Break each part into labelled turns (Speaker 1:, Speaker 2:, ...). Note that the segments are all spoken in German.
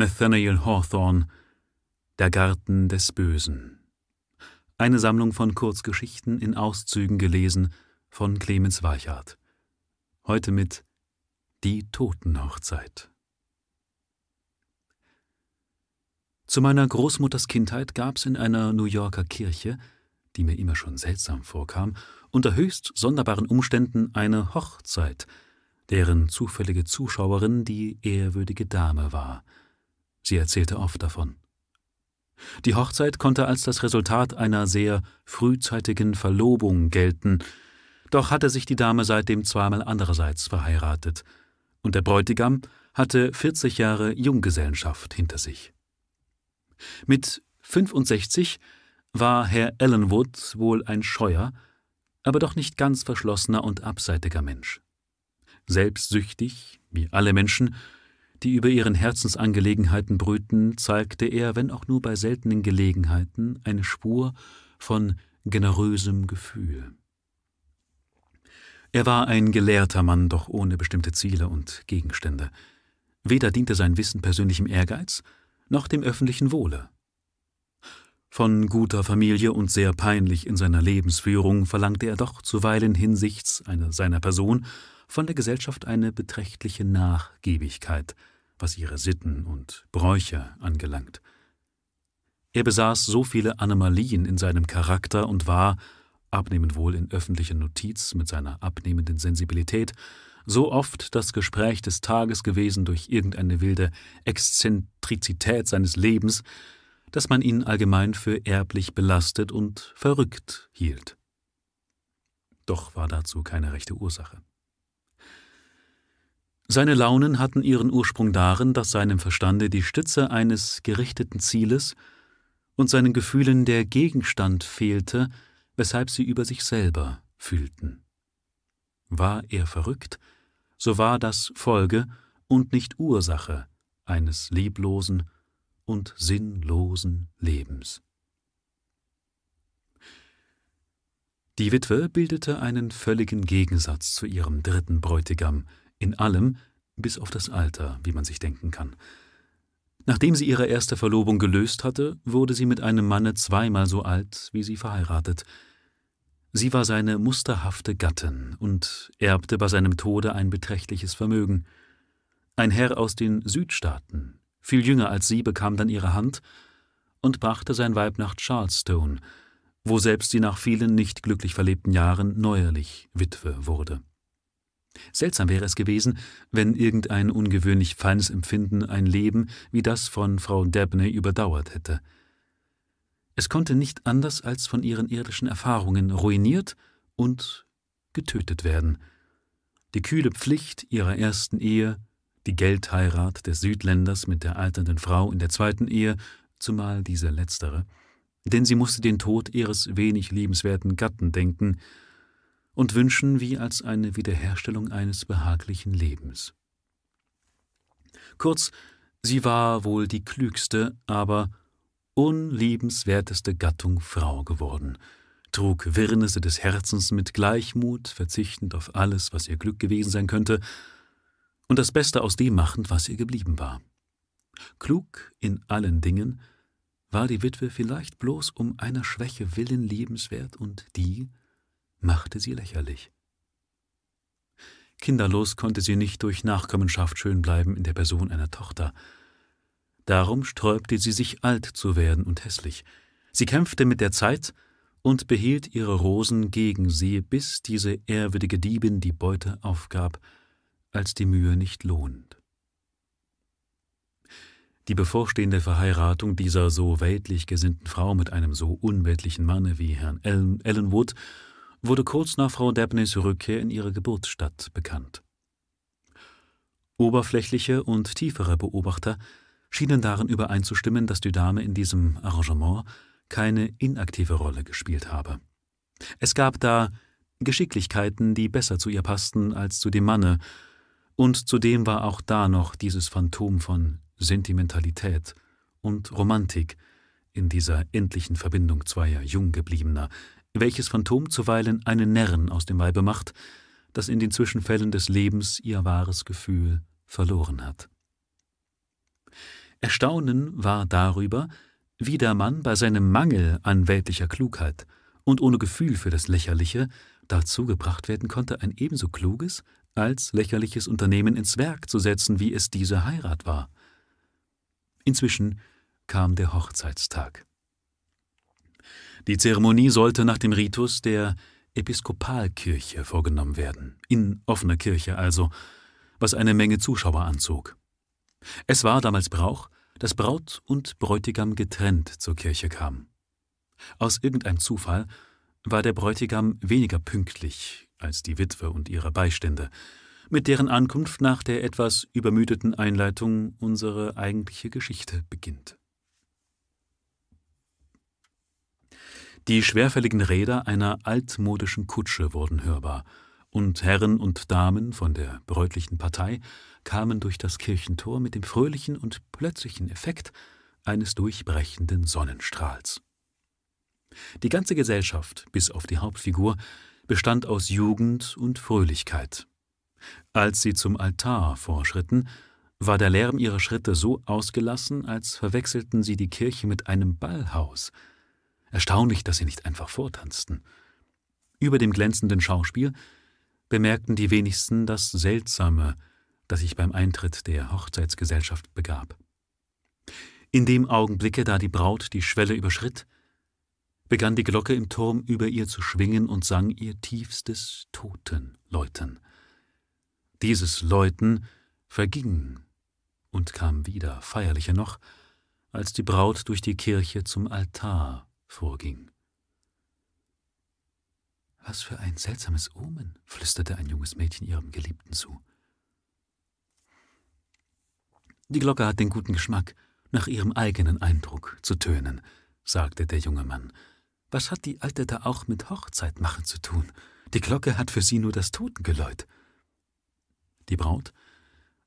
Speaker 1: Nathaniel Hawthorne Der Garten des Bösen. Eine Sammlung von Kurzgeschichten in Auszügen gelesen von Clemens Weichart. Heute mit Die Totenhochzeit. Zu meiner Großmutters Kindheit gab's in einer New Yorker Kirche, die mir immer schon seltsam vorkam, unter höchst sonderbaren Umständen eine Hochzeit, deren zufällige Zuschauerin die ehrwürdige Dame war – Sie erzählte oft davon. Die Hochzeit konnte als das Resultat einer sehr frühzeitigen Verlobung gelten, doch hatte sich die Dame seitdem zweimal andererseits verheiratet, und der Bräutigam hatte 40 Jahre Junggesellenschaft hinter sich. Mit 65 war Herr Ellenwood wohl ein scheuer, aber doch nicht ganz verschlossener und abseitiger Mensch. Selbstsüchtig, wie alle Menschen, die über ihren Herzensangelegenheiten brüten, zeigte er, wenn auch nur bei seltenen Gelegenheiten, eine Spur von generösem Gefühl. Er war ein gelehrter Mann, doch ohne bestimmte Ziele und Gegenstände. Weder diente sein Wissen persönlichem Ehrgeiz, noch dem öffentlichen Wohle. Von guter Familie und sehr peinlich in seiner Lebensführung verlangte er doch zuweilen hinsichts einer seiner Person von der Gesellschaft eine beträchtliche Nachgiebigkeit, was ihre Sitten und Bräuche angelangt. Er besaß so viele Anomalien in seinem Charakter und war, abnehmend wohl in öffentlicher Notiz mit seiner abnehmenden Sensibilität, so oft das Gespräch des Tages gewesen durch irgendeine wilde Exzentrizität seines Lebens, dass man ihn allgemein für erblich belastet und verrückt hielt. Doch war dazu keine rechte Ursache. Seine Launen hatten ihren Ursprung darin, dass seinem Verstande die Stütze eines gerichteten Zieles und seinen Gefühlen der Gegenstand fehlte, weshalb sie über sich selber fühlten. War er verrückt, so war das Folge und nicht Ursache eines leblosen und sinnlosen Lebens. Die Witwe bildete einen völligen Gegensatz zu ihrem dritten Bräutigam, in allem, bis auf das Alter, wie man sich denken kann. Nachdem sie ihre erste Verlobung gelöst hatte, wurde sie mit einem Manne zweimal so alt, wie sie verheiratet. Sie war seine musterhafte Gattin und erbte bei seinem Tode ein beträchtliches Vermögen. Ein Herr aus den Südstaaten, viel jünger als sie, bekam dann ihre Hand und brachte sein Weib nach Charleston, wo selbst sie nach vielen nicht glücklich verlebten Jahren neuerlich Witwe wurde. Seltsam wäre es gewesen, wenn irgendein ungewöhnlich feines Empfinden ein Leben wie das von Frau Dabney überdauert hätte. Es konnte nicht anders als von ihren irdischen Erfahrungen ruiniert und getötet werden. Die kühle Pflicht ihrer ersten Ehe, die Geldheirat des Südländers mit der alternden Frau in der zweiten Ehe, zumal diese letztere, denn sie musste den Tod ihres wenig liebenswerten Gatten denken, und wünschen wie als eine Wiederherstellung eines behaglichen Lebens. Kurz, sie war wohl die klügste, aber unliebenswerteste Gattung Frau geworden, trug Wirrnisse des Herzens mit Gleichmut, verzichtend auf alles, was ihr Glück gewesen sein könnte, und das Beste aus dem machend, was ihr geblieben war. Klug in allen Dingen, war die Witwe vielleicht bloß um einer Schwäche willen liebenswert und die machte sie lächerlich. Kinderlos konnte sie nicht durch Nachkommenschaft schön bleiben in der Person einer Tochter. Darum sträubte sie sich alt zu werden und hässlich. Sie kämpfte mit der Zeit und behielt ihre Rosen gegen sie, bis diese ehrwürdige Diebin die Beute aufgab, als die Mühe nicht lohnt. Die bevorstehende Verheiratung dieser so weltlich gesinnten Frau mit einem so unweltlichen Manne wie Herrn Ellen, Ellenwood wurde kurz nach Frau Dabneys Rückkehr in ihre Geburtsstadt bekannt. Oberflächliche und tiefere Beobachter schienen darin übereinzustimmen, dass die Dame in diesem Arrangement keine inaktive Rolle gespielt habe. Es gab da Geschicklichkeiten, die besser zu ihr passten als zu dem Manne, und zudem war auch da noch dieses Phantom von Sentimentalität und Romantik in dieser endlichen Verbindung zweier Junggebliebener, welches Phantom zuweilen einen Närren aus dem Weibe macht, das in den Zwischenfällen des Lebens ihr wahres Gefühl verloren hat. Erstaunen war darüber, wie der Mann bei seinem Mangel an weltlicher Klugheit und ohne Gefühl für das Lächerliche dazu gebracht werden konnte, ein ebenso kluges als lächerliches Unternehmen ins Werk zu setzen, wie es diese Heirat war. Inzwischen kam der Hochzeitstag. Die Zeremonie sollte nach dem Ritus der Episkopalkirche vorgenommen werden, in offener Kirche also, was eine Menge Zuschauer anzog. Es war damals Brauch, dass Braut und Bräutigam getrennt zur Kirche kamen. Aus irgendeinem Zufall war der Bräutigam weniger pünktlich als die Witwe und ihre Beistände, mit deren Ankunft nach der etwas übermüdeten Einleitung unsere eigentliche Geschichte beginnt. Die schwerfälligen Räder einer altmodischen Kutsche wurden hörbar, und Herren und Damen von der bräutlichen Partei kamen durch das Kirchentor mit dem fröhlichen und plötzlichen Effekt eines durchbrechenden Sonnenstrahls. Die ganze Gesellschaft, bis auf die Hauptfigur, bestand aus Jugend und Fröhlichkeit. Als sie zum Altar vorschritten, war der Lärm ihrer Schritte so ausgelassen, als verwechselten sie die Kirche mit einem Ballhaus. Erstaunlich, dass sie nicht einfach vortanzten. Über dem glänzenden Schauspiel bemerkten die wenigsten das Seltsame, das sich beim Eintritt der Hochzeitsgesellschaft begab. In dem Augenblicke, da die Braut die Schwelle überschritt, begann die Glocke im Turm über ihr zu schwingen und sang ihr tiefstes Totenläuten. Dieses Läuten verging und kam wieder, feierlicher noch, als die Braut durch die Kirche zum Altar vorging. Was für ein seltsames Omen, flüsterte ein junges Mädchen ihrem Geliebten zu. Die Glocke hat den guten Geschmack, nach ihrem eigenen Eindruck zu tönen, sagte der junge Mann. Was hat die Alte da auch mit Hochzeit machen zu tun? Die Glocke hat für sie nur das Totengeläut. Die Braut,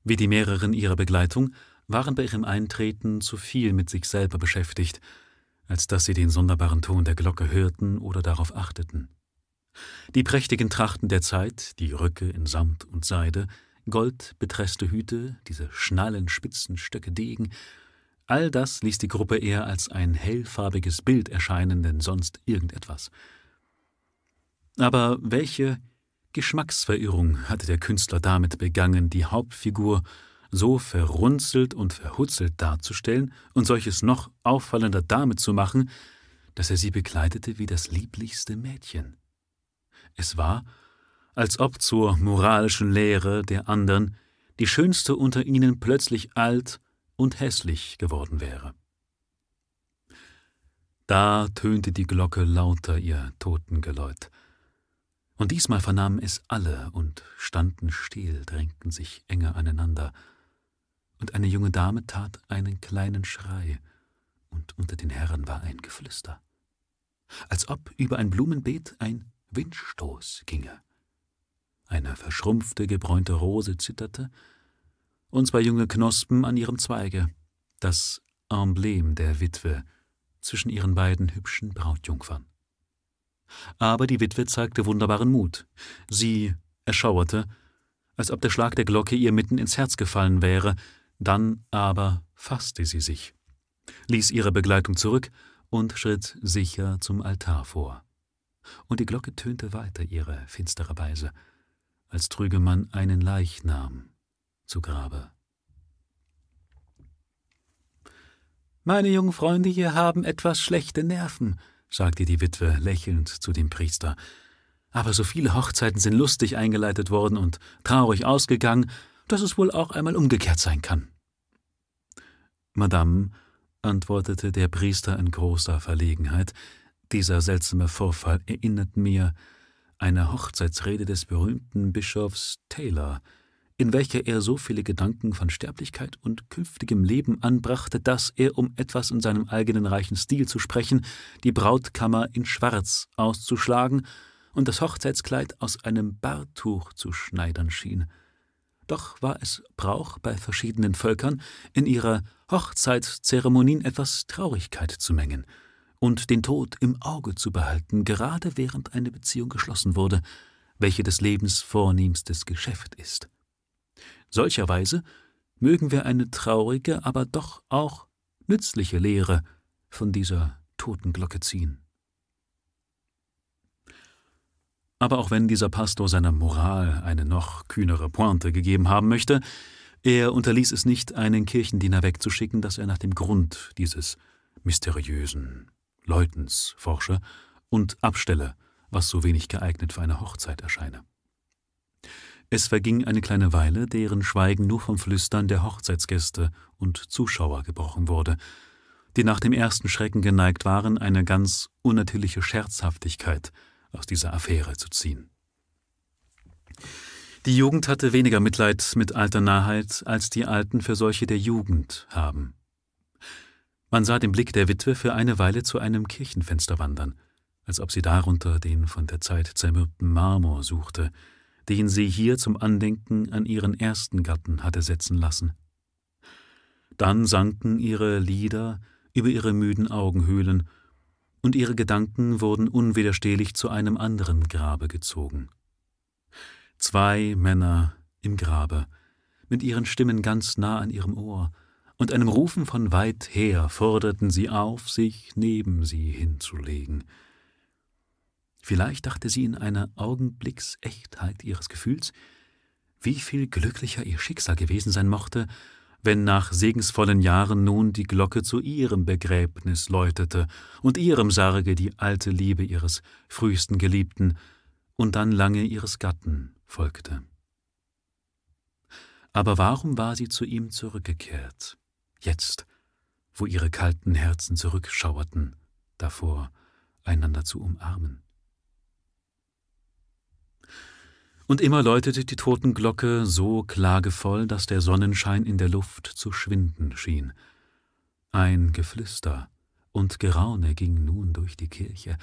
Speaker 1: wie die mehreren ihrer Begleitung, waren bei ihrem Eintreten zu viel mit sich selber beschäftigt, als dass sie den sonderbaren Ton der Glocke hörten oder darauf achteten. Die prächtigen Trachten der Zeit, die Röcke in Samt und Seide, goldbetreßte Hüte, diese schnallen, spitzen Stöcke Degen, all das ließ die Gruppe eher als ein hellfarbiges Bild erscheinen, denn sonst irgendetwas. Aber welche Geschmacksverirrung hatte der Künstler damit begangen, die Hauptfigur so verrunzelt und verhutzelt darzustellen und solches noch auffallender damit zu machen, dass er sie bekleidete wie das lieblichste Mädchen. Es war, als ob zur moralischen Lehre der anderen die schönste unter ihnen plötzlich alt und hässlich geworden wäre. Da tönte die Glocke lauter ihr Totengeläut. Und diesmal vernahmen es alle und standen still, drängten sich enger aneinander. Und eine junge Dame tat einen kleinen Schrei, und unter den Herren war ein Geflüster. Als ob über ein Blumenbeet ein Windstoß ginge. Eine verschrumpfte, gebräunte Rose zitterte, und zwei junge Knospen an ihrem Zweige, das Emblem der Witwe zwischen ihren beiden hübschen Brautjungfern. Aber die Witwe zeigte wunderbaren Mut. Sie erschauerte, als ob der Schlag der Glocke ihr mitten ins Herz gefallen wäre, dann aber fasste sie sich, ließ ihre Begleitung zurück und schritt sicher zum Altar vor und die Glocke tönte weiter ihre finstere Weise, als trüge man einen Leichnam zu Grabe. Meine jungen Freunde hier haben etwas schlechte Nerven, sagte die Witwe lächelnd zu dem Priester. Aber so viele Hochzeiten sind lustig eingeleitet worden und traurig ausgegangen, dass es wohl auch einmal umgekehrt sein kann. Madame, antwortete der Priester in großer Verlegenheit, dieser seltsame Vorfall erinnert mir eine Hochzeitsrede des berühmten Bischofs Taylor, in welcher er so viele Gedanken von Sterblichkeit und künftigem Leben anbrachte, dass er, um etwas in seinem eigenen reichen Stil zu sprechen, die Brautkammer in Schwarz auszuschlagen und das Hochzeitskleid aus einem Bartuch zu schneidern schien. Doch war es Brauch bei verschiedenen Völkern, in ihrer Hochzeitszeremonien etwas Traurigkeit zu mengen – und den Tod im Auge zu behalten, gerade während eine Beziehung geschlossen wurde, welche des Lebens vornehmstes Geschäft ist. Solcherweise mögen wir eine traurige, aber doch auch nützliche Lehre von dieser Totenglocke ziehen. Aber auch wenn dieser Pastor seiner Moral eine noch kühnere Pointe gegeben haben möchte, er unterließ es nicht, einen Kirchendiener wegzuschicken, dass er nach dem Grund dieses mysteriösen Läutens forsche und abstelle, was so wenig geeignet für eine Hochzeit erscheine. Es verging eine kleine Weile, deren Schweigen nur vom Flüstern der Hochzeitsgäste und Zuschauer gebrochen wurde, die nach dem ersten Schrecken geneigt waren, eine ganz unnatürliche Scherzhaftigkeit aus dieser Affäre zu ziehen. Die Jugend hatte weniger Mitleid mit alter Narrheit, als die Alten für solche der Jugend haben. Man sah den Blick der Witwe für eine Weile zu einem Kirchenfenster wandern, als ob sie darunter den von der Zeit zermürbten Marmor suchte, den sie hier zum Andenken an ihren ersten Gatten hatte setzen lassen. Dann sanken ihre Lider über ihre müden Augenhöhlen und ihre Gedanken wurden unwiderstehlich zu einem anderen Grabe gezogen. Zwei Männer im Grabe, mit ihren Stimmen ganz nah an ihrem Ohr, und einem Rufen von weit her forderten sie auf, sich neben sie hinzulegen. Vielleicht dachte sie in einer Augenblicksechtheit ihres Gefühls, wie viel glücklicher ihr Schicksal gewesen sein mochte, wenn nach segensvollen Jahren nun die Glocke zu ihrem Begräbnis läutete und ihrem Sarge die alte Liebe ihres frühesten Geliebten und dann lange ihres Gatten folgte. Aber warum war sie zu ihm zurückgekehrt, jetzt, wo ihre kalten Herzen zurückschauerten, davor, einander zu umarmen? Und immer läutete die Totenglocke so klagevoll, dass der Sonnenschein in der Luft zu schwinden schien. Ein Geflüster und Geraune ging nun durch die Kirche.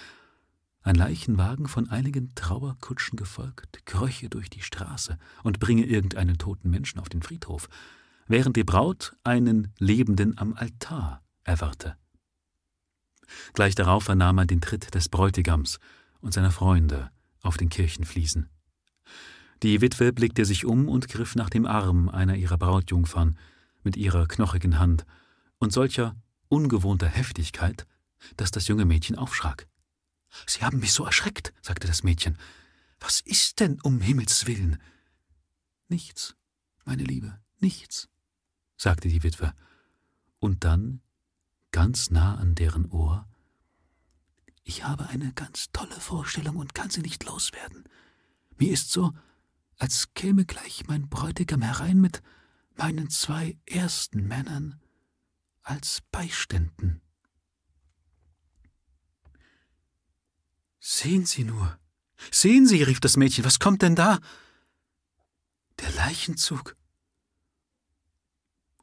Speaker 1: Ein Leichenwagen von einigen Trauerkutschen gefolgt, kröche durch die Straße und bringe irgendeinen toten Menschen auf den Friedhof, während die Braut einen Lebenden am Altar erwarte. Gleich darauf vernahm man den Tritt des Bräutigams und seiner Freunde auf den Kirchenfliesen. Die Witwe blickte sich um und griff nach dem Arm einer ihrer Brautjungfern mit ihrer knochigen Hand und solcher ungewohnter Heftigkeit, dass das junge Mädchen aufschrak. Sie haben mich so erschreckt, sagte das Mädchen. Was ist denn um Himmels willen? Nichts, meine Liebe, nichts, sagte die Witwe. Und dann, ganz nah an deren Ohr, ich habe eine ganz tolle Vorstellung und kann sie nicht loswerden. Mir ist so, als käme gleich mein Bräutigam herein mit meinen zwei ersten Männern als Beiständen. Sehen Sie nur, sehen Sie, rief das Mädchen, was kommt denn da? Der Leichenzug.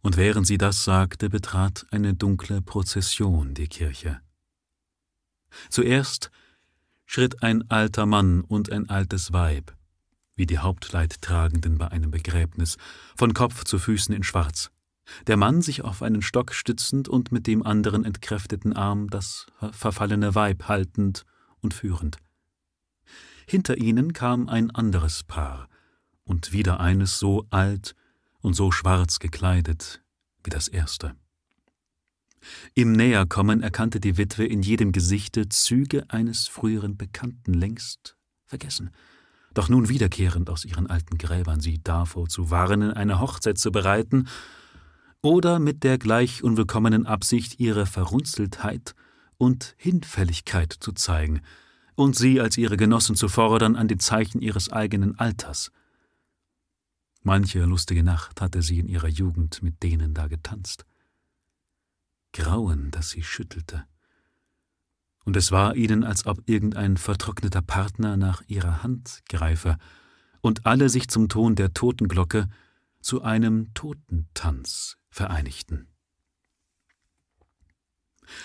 Speaker 1: Und während sie das sagte, betrat eine dunkle Prozession die Kirche. Zuerst schritt ein alter Mann und ein altes Weib, wie die Hauptleidtragenden bei einem Begräbnis, von Kopf zu Füßen in Schwarz. Der Mann sich auf einen Stock stützend und mit dem anderen entkräfteten Arm das verfallene Weib haltend und führend. Hinter ihnen kam ein anderes Paar, und wieder eines so alt und so schwarz gekleidet wie das erste. Im Näherkommen erkannte die Witwe in jedem Gesichte Züge eines früheren Bekannten längst vergessen – doch nun wiederkehrend aus ihren alten Gräbern sie davor zu warnen, eine Hochzeit zu bereiten, oder mit der gleich unwillkommenen Absicht, ihre Verrunzeltheit und Hinfälligkeit zu zeigen und sie als ihre Genossen zu fordern an den Zeichen ihres eigenen Alters. Manche lustige Nacht hatte sie in ihrer Jugend mit denen da getanzt. Grauen, das sie schüttelte und es war ihnen, als ob irgendein vertrockneter Partner nach ihrer Hand greife und alle sich zum Ton der Totenglocke zu einem Totentanz vereinigten.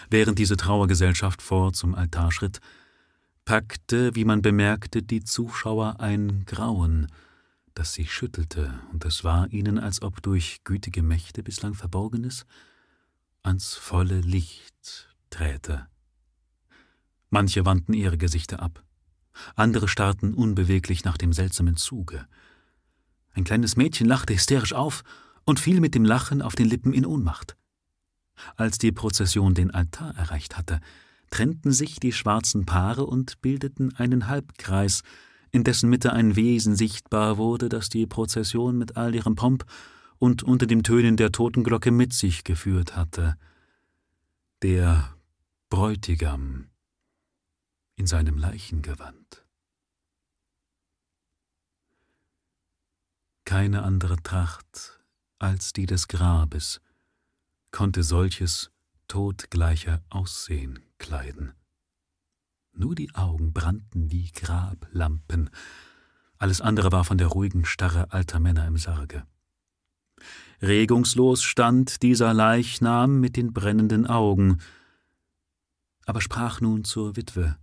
Speaker 1: Während diese Trauergesellschaft vor zum Altar schritt, packte, wie man bemerkte, die Zuschauer ein Grauen, das sie schüttelte, und es war ihnen, als ob durch gütige Mächte bislang Verborgenes ans volle Licht träte. Manche wandten ihre Gesichter ab, andere starrten unbeweglich nach dem seltsamen Zuge. Ein kleines Mädchen lachte hysterisch auf und fiel mit dem Lachen auf den Lippen in Ohnmacht. Als die Prozession den Altar erreicht hatte, trennten sich die schwarzen Paare und bildeten einen Halbkreis, in dessen Mitte ein Wesen sichtbar wurde, das die Prozession mit all ihrem Pomp und unter dem Tönen der Totenglocke mit sich geführt hatte. Der Bräutigam in seinem Leichengewand. Keine andere Tracht als die des Grabes konnte solches todgleicher Aussehen kleiden. Nur die Augen brannten wie Grablampen, alles andere war von der ruhigen Starre alter Männer im Sarge. Regungslos stand dieser Leichnam mit den brennenden Augen, aber sprach nun zur Witwe,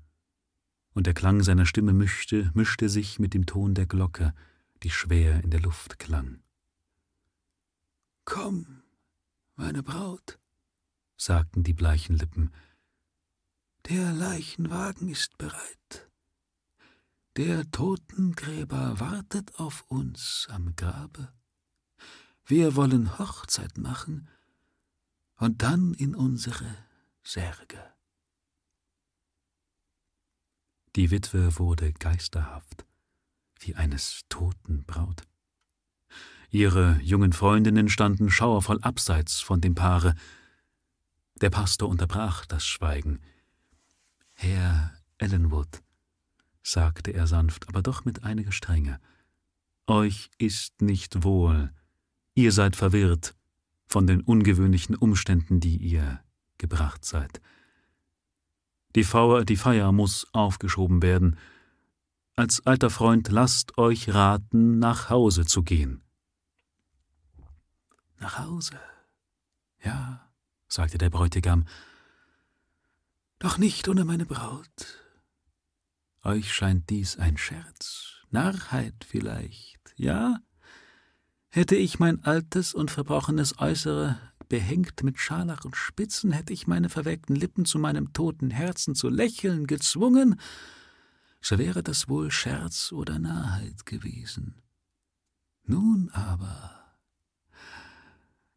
Speaker 1: und der Klang seiner Stimme mischte, mischte sich mit dem Ton der Glocke, die schwer in der Luft klang. Komm, meine Braut, sagten die bleichen Lippen, der Leichenwagen ist bereit. Der Totengräber wartet auf uns am Grabe. Wir wollen Hochzeit machen und dann in unsere Särge. Die Witwe wurde geisterhaft, wie eines toten Braut. Ihre jungen Freundinnen standen schauervoll abseits von dem Paare. Der Pastor unterbrach das Schweigen. Herr Ellenwood, sagte er sanft, aber doch mit einiger Strenge, euch ist nicht wohl, ihr seid verwirrt von den ungewöhnlichen Umständen, die ihr gebracht seid. Die Feier, muss aufgeschoben werden. Als alter Freund lasst euch raten, nach Hause zu gehen. Nach Hause? Ja, sagte der Bräutigam, doch nicht ohne meine Braut. Euch scheint dies ein Scherz, Narrheit vielleicht, ja? Hätte ich mein altes und verbrochenes Äußere behängt mit Scharlach und Spitzen, hätte ich meine verwelkten Lippen zu meinem toten Herzen zu lächeln gezwungen, so wäre das wohl Scherz oder Narrheit gewesen. Nun aber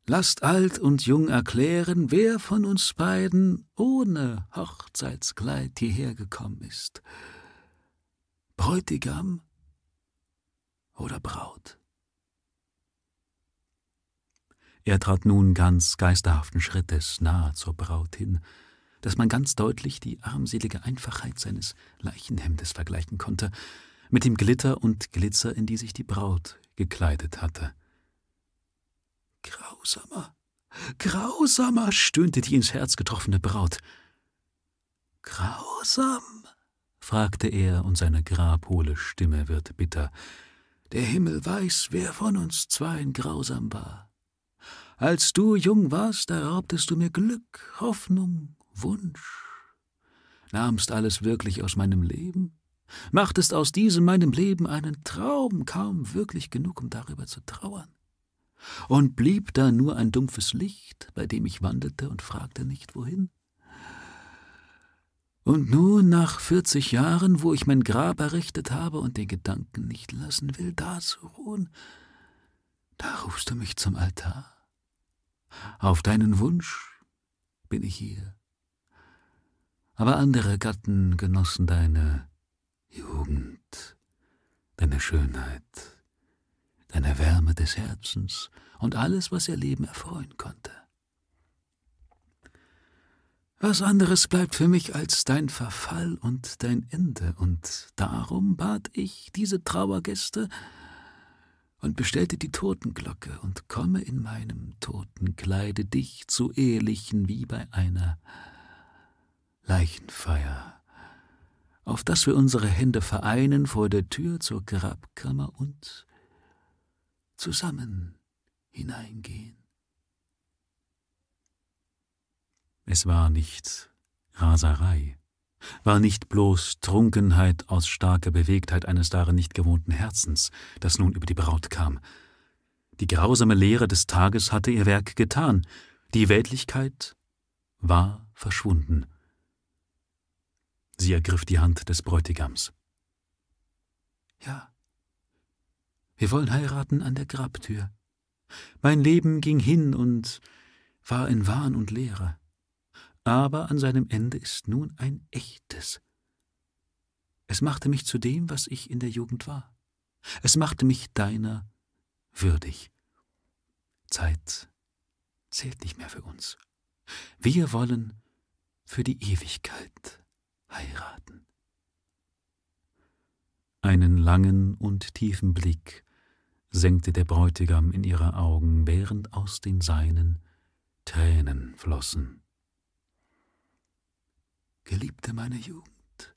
Speaker 1: Lasst alt und jung erklären, wer von uns beiden ohne Hochzeitskleid hierher gekommen ist. Bräutigam oder Braut? Er trat nun ganz geisterhaften Schrittes nahe zur Braut hin, dass man ganz deutlich die armselige Einfachheit seines Leichenhemdes vergleichen konnte mit dem Glitter und Glitzer, in die sich die Braut gekleidet hatte. Grausamer, grausamer, stöhnte die ins Herz getroffene Braut. Grausam? fragte er, und seine grabhohle Stimme wird bitter. Der Himmel weiß, wer von uns zweien grausam war. Als du jung warst, da raubtest du mir Glück, Hoffnung, Wunsch. Nahmst alles wirklich aus meinem Leben? Machtest aus diesem meinem Leben einen Traum, kaum wirklich genug, um darüber zu trauern? Und blieb da nur ein dumpfes Licht, bei dem ich wandelte und fragte nicht wohin? Und nun, nach vierzig Jahren, wo ich mein Grab errichtet habe und den Gedanken nicht lassen will, da zu ruhen, da rufst du mich zum Altar. Auf deinen Wunsch bin ich hier. Aber andere Gatten genossen deine Jugend, deine Schönheit, deine Wärme des Herzens und alles, was ihr Leben erfreuen konnte. Was anderes bleibt für mich als dein Verfall und dein Ende, und darum bat ich diese Trauergäste, und bestellte die Totenglocke und komme in meinem Totenkleide dich zu ehelichen wie bei einer Leichenfeier, auf dass wir unsere Hände vereinen vor der Tür zur Grabkammer und zusammen hineingehen. Es war nicht Raserei, war nicht bloß Trunkenheit aus starker Bewegtheit eines darin nicht gewohnten Herzens, das nun über die Braut kam. Die grausame Lehre des Tages hatte ihr Werk getan, die Weltlichkeit war verschwunden. Sie ergriff die Hand des Bräutigams. Ja, wir wollen heiraten an der Grabtür. Mein Leben ging hin und war in Wahn und Leere. Aber an seinem Ende ist nun ein echtes. Es machte mich zu dem, was ich in der Jugend war. Es machte mich deiner würdig. Zeit zählt nicht mehr für uns. Wir wollen für die Ewigkeit heiraten. Einen langen und tiefen Blick senkte der Bräutigam in ihre Augen, während aus den seinen Tränen flossen. Geliebte meiner Jugend,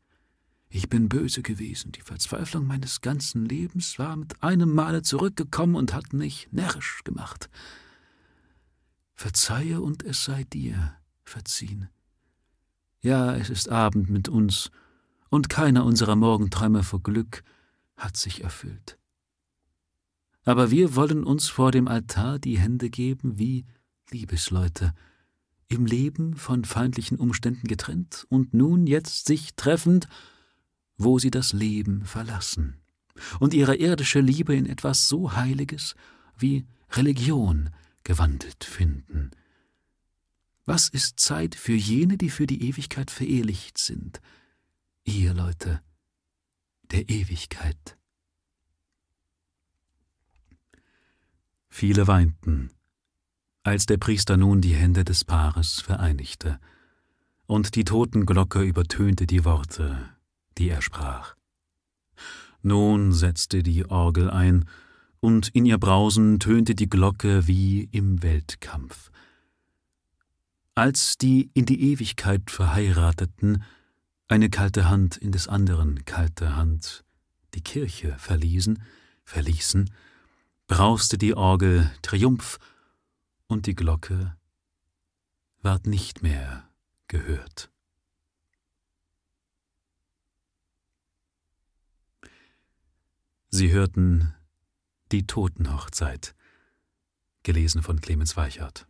Speaker 1: ich bin böse gewesen, die Verzweiflung meines ganzen Lebens war mit einem Male zurückgekommen und hat mich närrisch gemacht. Verzeihe und es sei dir verziehen. Ja, es ist Abend mit uns, und keiner unserer Morgenträume vor Glück hat sich erfüllt. Aber wir wollen uns vor dem Altar die Hände geben wie Liebesleute, im Leben von feindlichen Umständen getrennt und nun jetzt sich treffend, wo sie das Leben verlassen und ihre irdische Liebe in etwas so Heiliges wie Religion gewandelt finden. Was ist Zeit für jene, die für die Ewigkeit verehelicht sind? Ihr Leute der Ewigkeit. Viele weinten, als der Priester nun die Hände des Paares vereinigte, und die Totenglocke übertönte die Worte, die er sprach. Nun setzte die Orgel ein, und in ihr Brausen tönte die Glocke wie im Weltkampf. Als die in die Ewigkeit Verheirateten eine kalte Hand in des anderen kalte Hand die Kirche verließen, verließen, brauste die Orgel Triumph und die Glocke ward nicht mehr gehört. Sie hörten die Totenhochzeit, gelesen von Clemens Weichert.